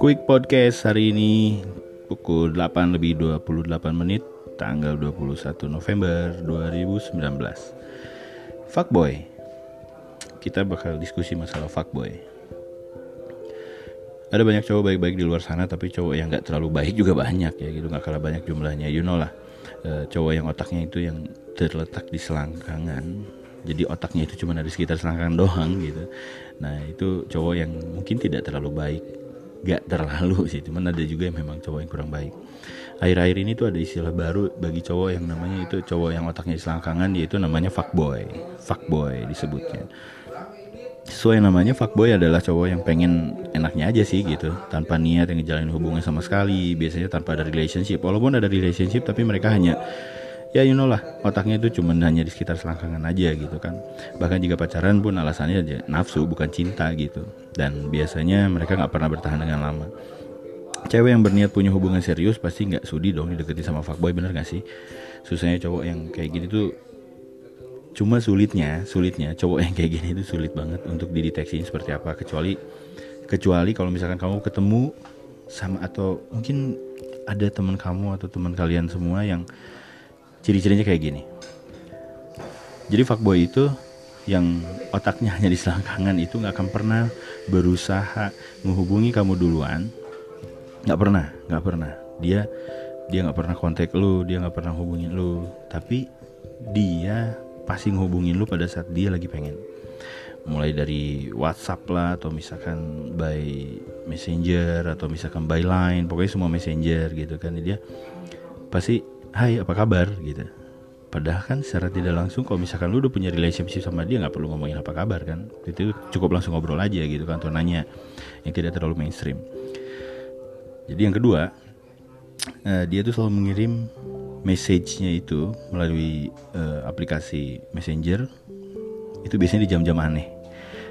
Quick Podcast hari ini pukul 8 lebih 28 menit tanggal 21 November 2019 Fuckboy. Kita bakal diskusi masalah fuckboy. Ada banyak cowok baik-baik di luar sana tapi cowok yang gak terlalu baik juga banyak ya gitu. Gak kalah banyak jumlahnya. You know lah e, cowok yang otaknya itu yang terletak di selangkangan. Jadi otaknya itu cuma ada sekitar selangkangan doang gitu. Nah itu cowok yang mungkin tidak terlalu baik gak terlalu sih cuman ada juga yang memang cowok yang kurang baik. Akhir-akhir ini tuh ada istilah baru bagi cowok yang namanya itu cowok yang otaknya selangkangan yaitu namanya fuckboy. Fuckboy disebutnya. Sesuai namanya fuckboy adalah cowok yang pengen enaknya aja sih gitu. Tanpa niat yang ngejalanin hubungan sama sekali biasanya tanpa ada relationship. Walaupun ada relationship tapi mereka hanya ya you know lah otaknya itu cuma hanya di sekitar selangkangan aja gitu kan. Bahkan jika pacaran pun alasannya aja nafsu bukan cinta gitu. Dan biasanya mereka nggak pernah bertahan dengan lama. Cewek yang berniat punya hubungan serius pasti nggak sudi dong dideketi sama fuckboy bener gak sih? Susahnya cowok yang kayak gini tuh cuma sulitnya sulitnya cowok yang kayak gini itu sulit banget untuk dideteksi seperti apa. Kecuali kecuali kalau misalkan kamu ketemu sama atau mungkin ada teman kamu atau teman kalian semua yang ciri-cirinya kayak gini. Jadi fuckboy itu yang otaknya hanya di selangkangan itu nggak akan pernah berusaha menghubungi kamu duluan. Nggak pernah nggak pernah. Dia dia nggak pernah kontak lu dia nggak pernah hubungin lu. Tapi dia pasti ngehubungin lu pada saat dia lagi pengen. Mulai dari WhatsApp lah atau misalkan by Messenger atau misalkan by Line. Pokoknya semua Messenger gitu kan. Dia pasti Hai apa kabar? Gitu. Padahal kan secara tidak langsung kalau misalkan lu udah punya relationship sama dia nggak perlu ngomongin apa kabar kan? Itu cukup langsung ngobrol aja gitu kan atau nanya yang tidak terlalu mainstream. Jadi yang kedua uh, dia tuh selalu mengirim message-nya itu melalui uh, aplikasi messenger. Itu biasanya di jam-jam aneh.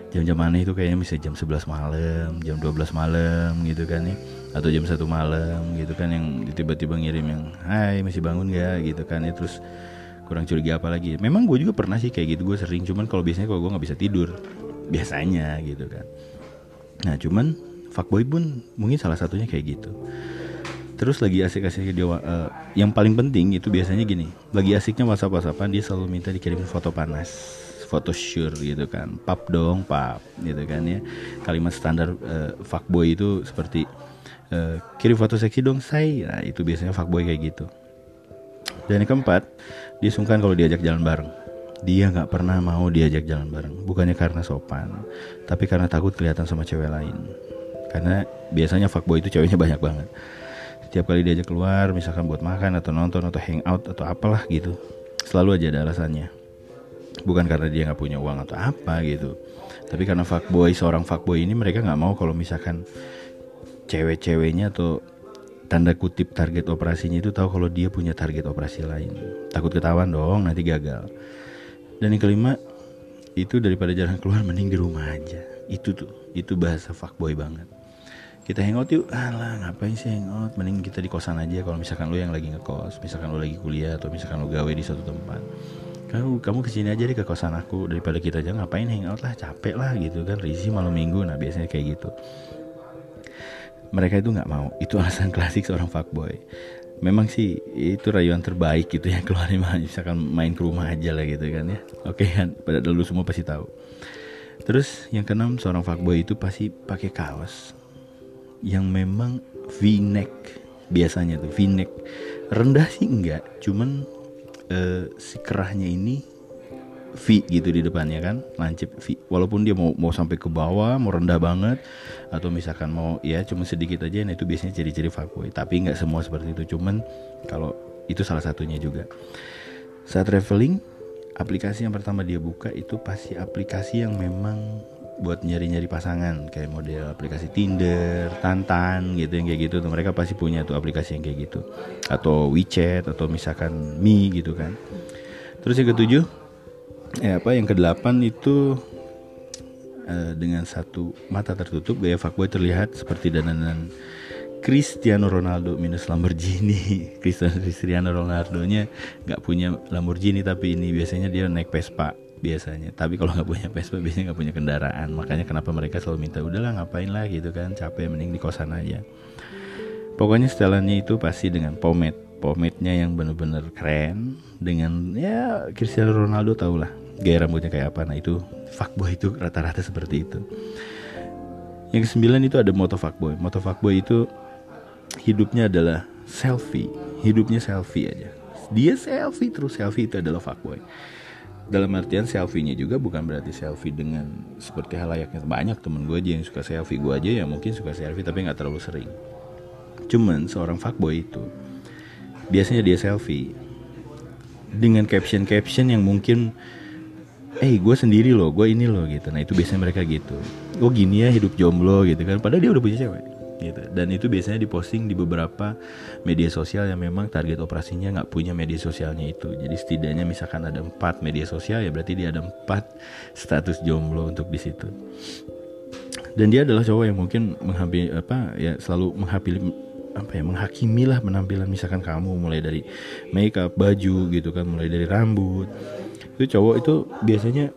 Jam-jam aneh itu kayaknya bisa jam 11 malam jam 12 malam gitu kan ya atau jam satu malam gitu kan yang tiba-tiba ngirim yang Hai masih bangun gak gitu kan ya terus kurang curiga apa lagi. Memang gue juga pernah sih kayak gitu gue sering cuman kalau biasanya kalau gue nggak bisa tidur biasanya gitu kan. Nah cuman fuckboy pun mungkin salah satunya kayak gitu. Terus lagi asik-asik dia uh, yang paling penting itu biasanya gini lagi asiknya whatsapp whatsappan dia selalu minta dikirimin foto panas foto sure gitu kan. Pap dong pap gitu kan ya. Kalimat standar uh, fuckboy itu seperti uh, kirim foto seksi dong say. Nah itu biasanya fuckboy kayak gitu. Dan yang keempat dia sungkan kalau diajak jalan bareng. Dia nggak pernah mau diajak jalan bareng. Bukannya karena sopan tapi karena takut kelihatan sama cewek lain. Karena biasanya fuckboy itu ceweknya banyak banget. Setiap kali diajak keluar misalkan buat makan atau nonton atau hangout atau apalah gitu selalu aja ada alasannya. Bukan karena dia nggak punya uang atau apa gitu tapi karena fuckboy seorang fuckboy ini mereka nggak mau kalau misalkan cewek-ceweknya atau tanda kutip target operasinya itu tahu kalau dia punya target operasi lain. Takut ketahuan dong, nanti gagal. Dan yang kelima, itu daripada jalan keluar mending di rumah aja. Itu tuh, itu bahasa fuckboy banget. Kita hangout yuk, alah ngapain sih hangout? Mending kita di kosan aja kalau misalkan lu yang lagi ngekos, misalkan lu lagi kuliah atau misalkan lu gawe di suatu tempat. Kamu kamu ke sini aja deh ke kosan aku daripada kita aja ngapain hangout lah capek lah gitu kan risi malam minggu nah biasanya kayak gitu mereka itu nggak mau. Itu alasan klasik seorang fuckboy. Memang sih itu rayuan terbaik gitu ya keluar misalkan main ke rumah aja lah gitu kan ya. Oke kan pada dulu semua pasti tahu. Terus yang keenam seorang fuckboy itu pasti pakai kaos. Yang memang v-neck biasanya tuh v-neck. Rendah sih enggak cuman uh, si kerahnya ini V gitu di depannya kan lancip V. Walaupun dia mau mau sampai ke bawah mau rendah banget atau misalkan mau ya cuma sedikit aja nah itu biasanya ciri-ciri fuckboy. Tapi nggak semua seperti itu. Cuman kalau itu salah satunya juga. Saat traveling aplikasi yang pertama dia buka itu pasti aplikasi yang memang buat nyari-nyari pasangan. Kayak model aplikasi Tinder, Tantan gitu yang kayak gitu. Tuh mereka pasti punya tuh aplikasi yang kayak gitu. Atau WeChat atau misalkan Mi gitu kan. Terus yang ketujuh eh apa yang kedelapan itu eh, dengan satu mata tertutup gaya fuckboy terlihat seperti dandanan Cristiano Ronaldo minus Lamborghini. Cristiano Ronaldo nya nggak punya Lamborghini tapi ini biasanya dia naik Vespa biasanya. Tapi kalau nggak punya Vespa biasanya nggak punya kendaraan. Makanya kenapa mereka selalu minta udahlah ngapain lah gitu kan. Capek mending di kosan aja. Pokoknya setelannya itu pasti dengan pomade. Pomade-nya yang bener-bener keren dengan ya Cristiano Ronaldo tau lah gaya rambutnya kayak apa. Nah itu fuckboy itu rata-rata seperti itu. Yang kesembilan itu ada moto fuckboy. Moto fuckboy itu hidupnya adalah selfie. Hidupnya selfie aja. Dia selfie terus. Selfie itu adalah fuckboy. Dalam artian selfie-nya juga bukan berarti selfie dengan seperti hal layaknya banyak. Temen gue aja yang suka selfie. Gue aja ya mungkin suka selfie tapi nggak terlalu sering. Cuman seorang fuckboy itu biasanya dia selfie dengan caption-caption yang mungkin eh gue sendiri loh gue ini loh gitu. Nah itu biasanya mereka gitu. Oh gini ya hidup jomblo gitu kan. Padahal dia udah punya cewek gitu. Dan itu biasanya diposting di beberapa media sosial yang memang target operasinya nggak punya media sosialnya itu. Jadi setidaknya misalkan ada empat media sosial ya berarti dia ada empat status jomblo untuk di situ. Dan dia adalah cowok yang mungkin menghampiri apa ya selalu menghapili apa ya menghakimi lah penampilan misalkan kamu mulai dari makeup baju gitu kan. Mulai dari rambut itu cowok itu biasanya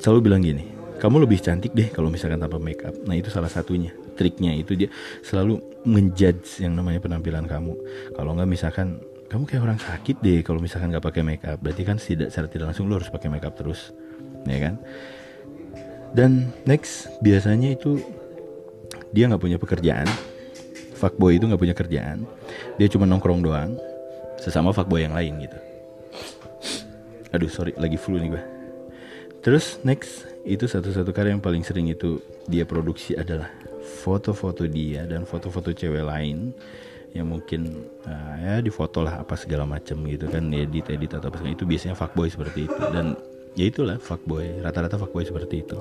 selalu bilang gini kamu lebih cantik deh kalau misalkan tanpa makeup. Nah itu salah satunya triknya itu dia selalu menjudge yang namanya penampilan kamu. Kalau nggak misalkan kamu kayak orang sakit deh kalau misalkan nggak pakai makeup. Berarti kan tidak secara tidak langsung lo harus pakai makeup terus ya kan? Dan next biasanya itu dia nggak punya pekerjaan. Fuckboy itu nggak punya kerjaan. Dia cuma nongkrong doang sesama fuckboy yang lain gitu aduh sorry lagi flu nih gue terus next itu satu-satu karya yang paling sering itu dia produksi adalah foto-foto dia dan foto-foto cewek lain yang mungkin uh, ya difoto lah apa segala macam gitu kan edit edit atau apa itu biasanya fuckboy seperti itu. Dan ya itulah fuckboy rata-rata fuckboy seperti itu.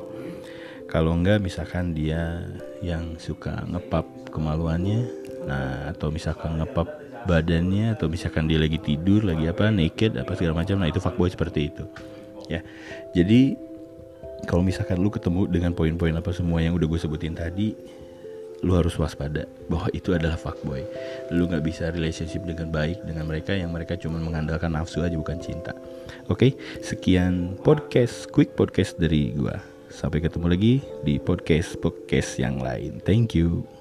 Kalau enggak misalkan dia yang suka ngepap kemaluannya nah atau misalkan ngepap badannya atau misalkan dia lagi tidur lagi apa naked apa segala macam. Nah itu fuckboy seperti itu ya. Jadi kalau misalkan lu ketemu dengan poin-poin apa semua yang udah gue sebutin tadi lu harus waspada bahwa itu adalah fuckboy. Lu nggak bisa relationship dengan baik dengan mereka yang mereka cuma mengandalkan nafsu aja bukan cinta. Oke okay? sekian podcast quick podcast dari gua. Sampai ketemu lagi di podcast podcast yang lain. Thank you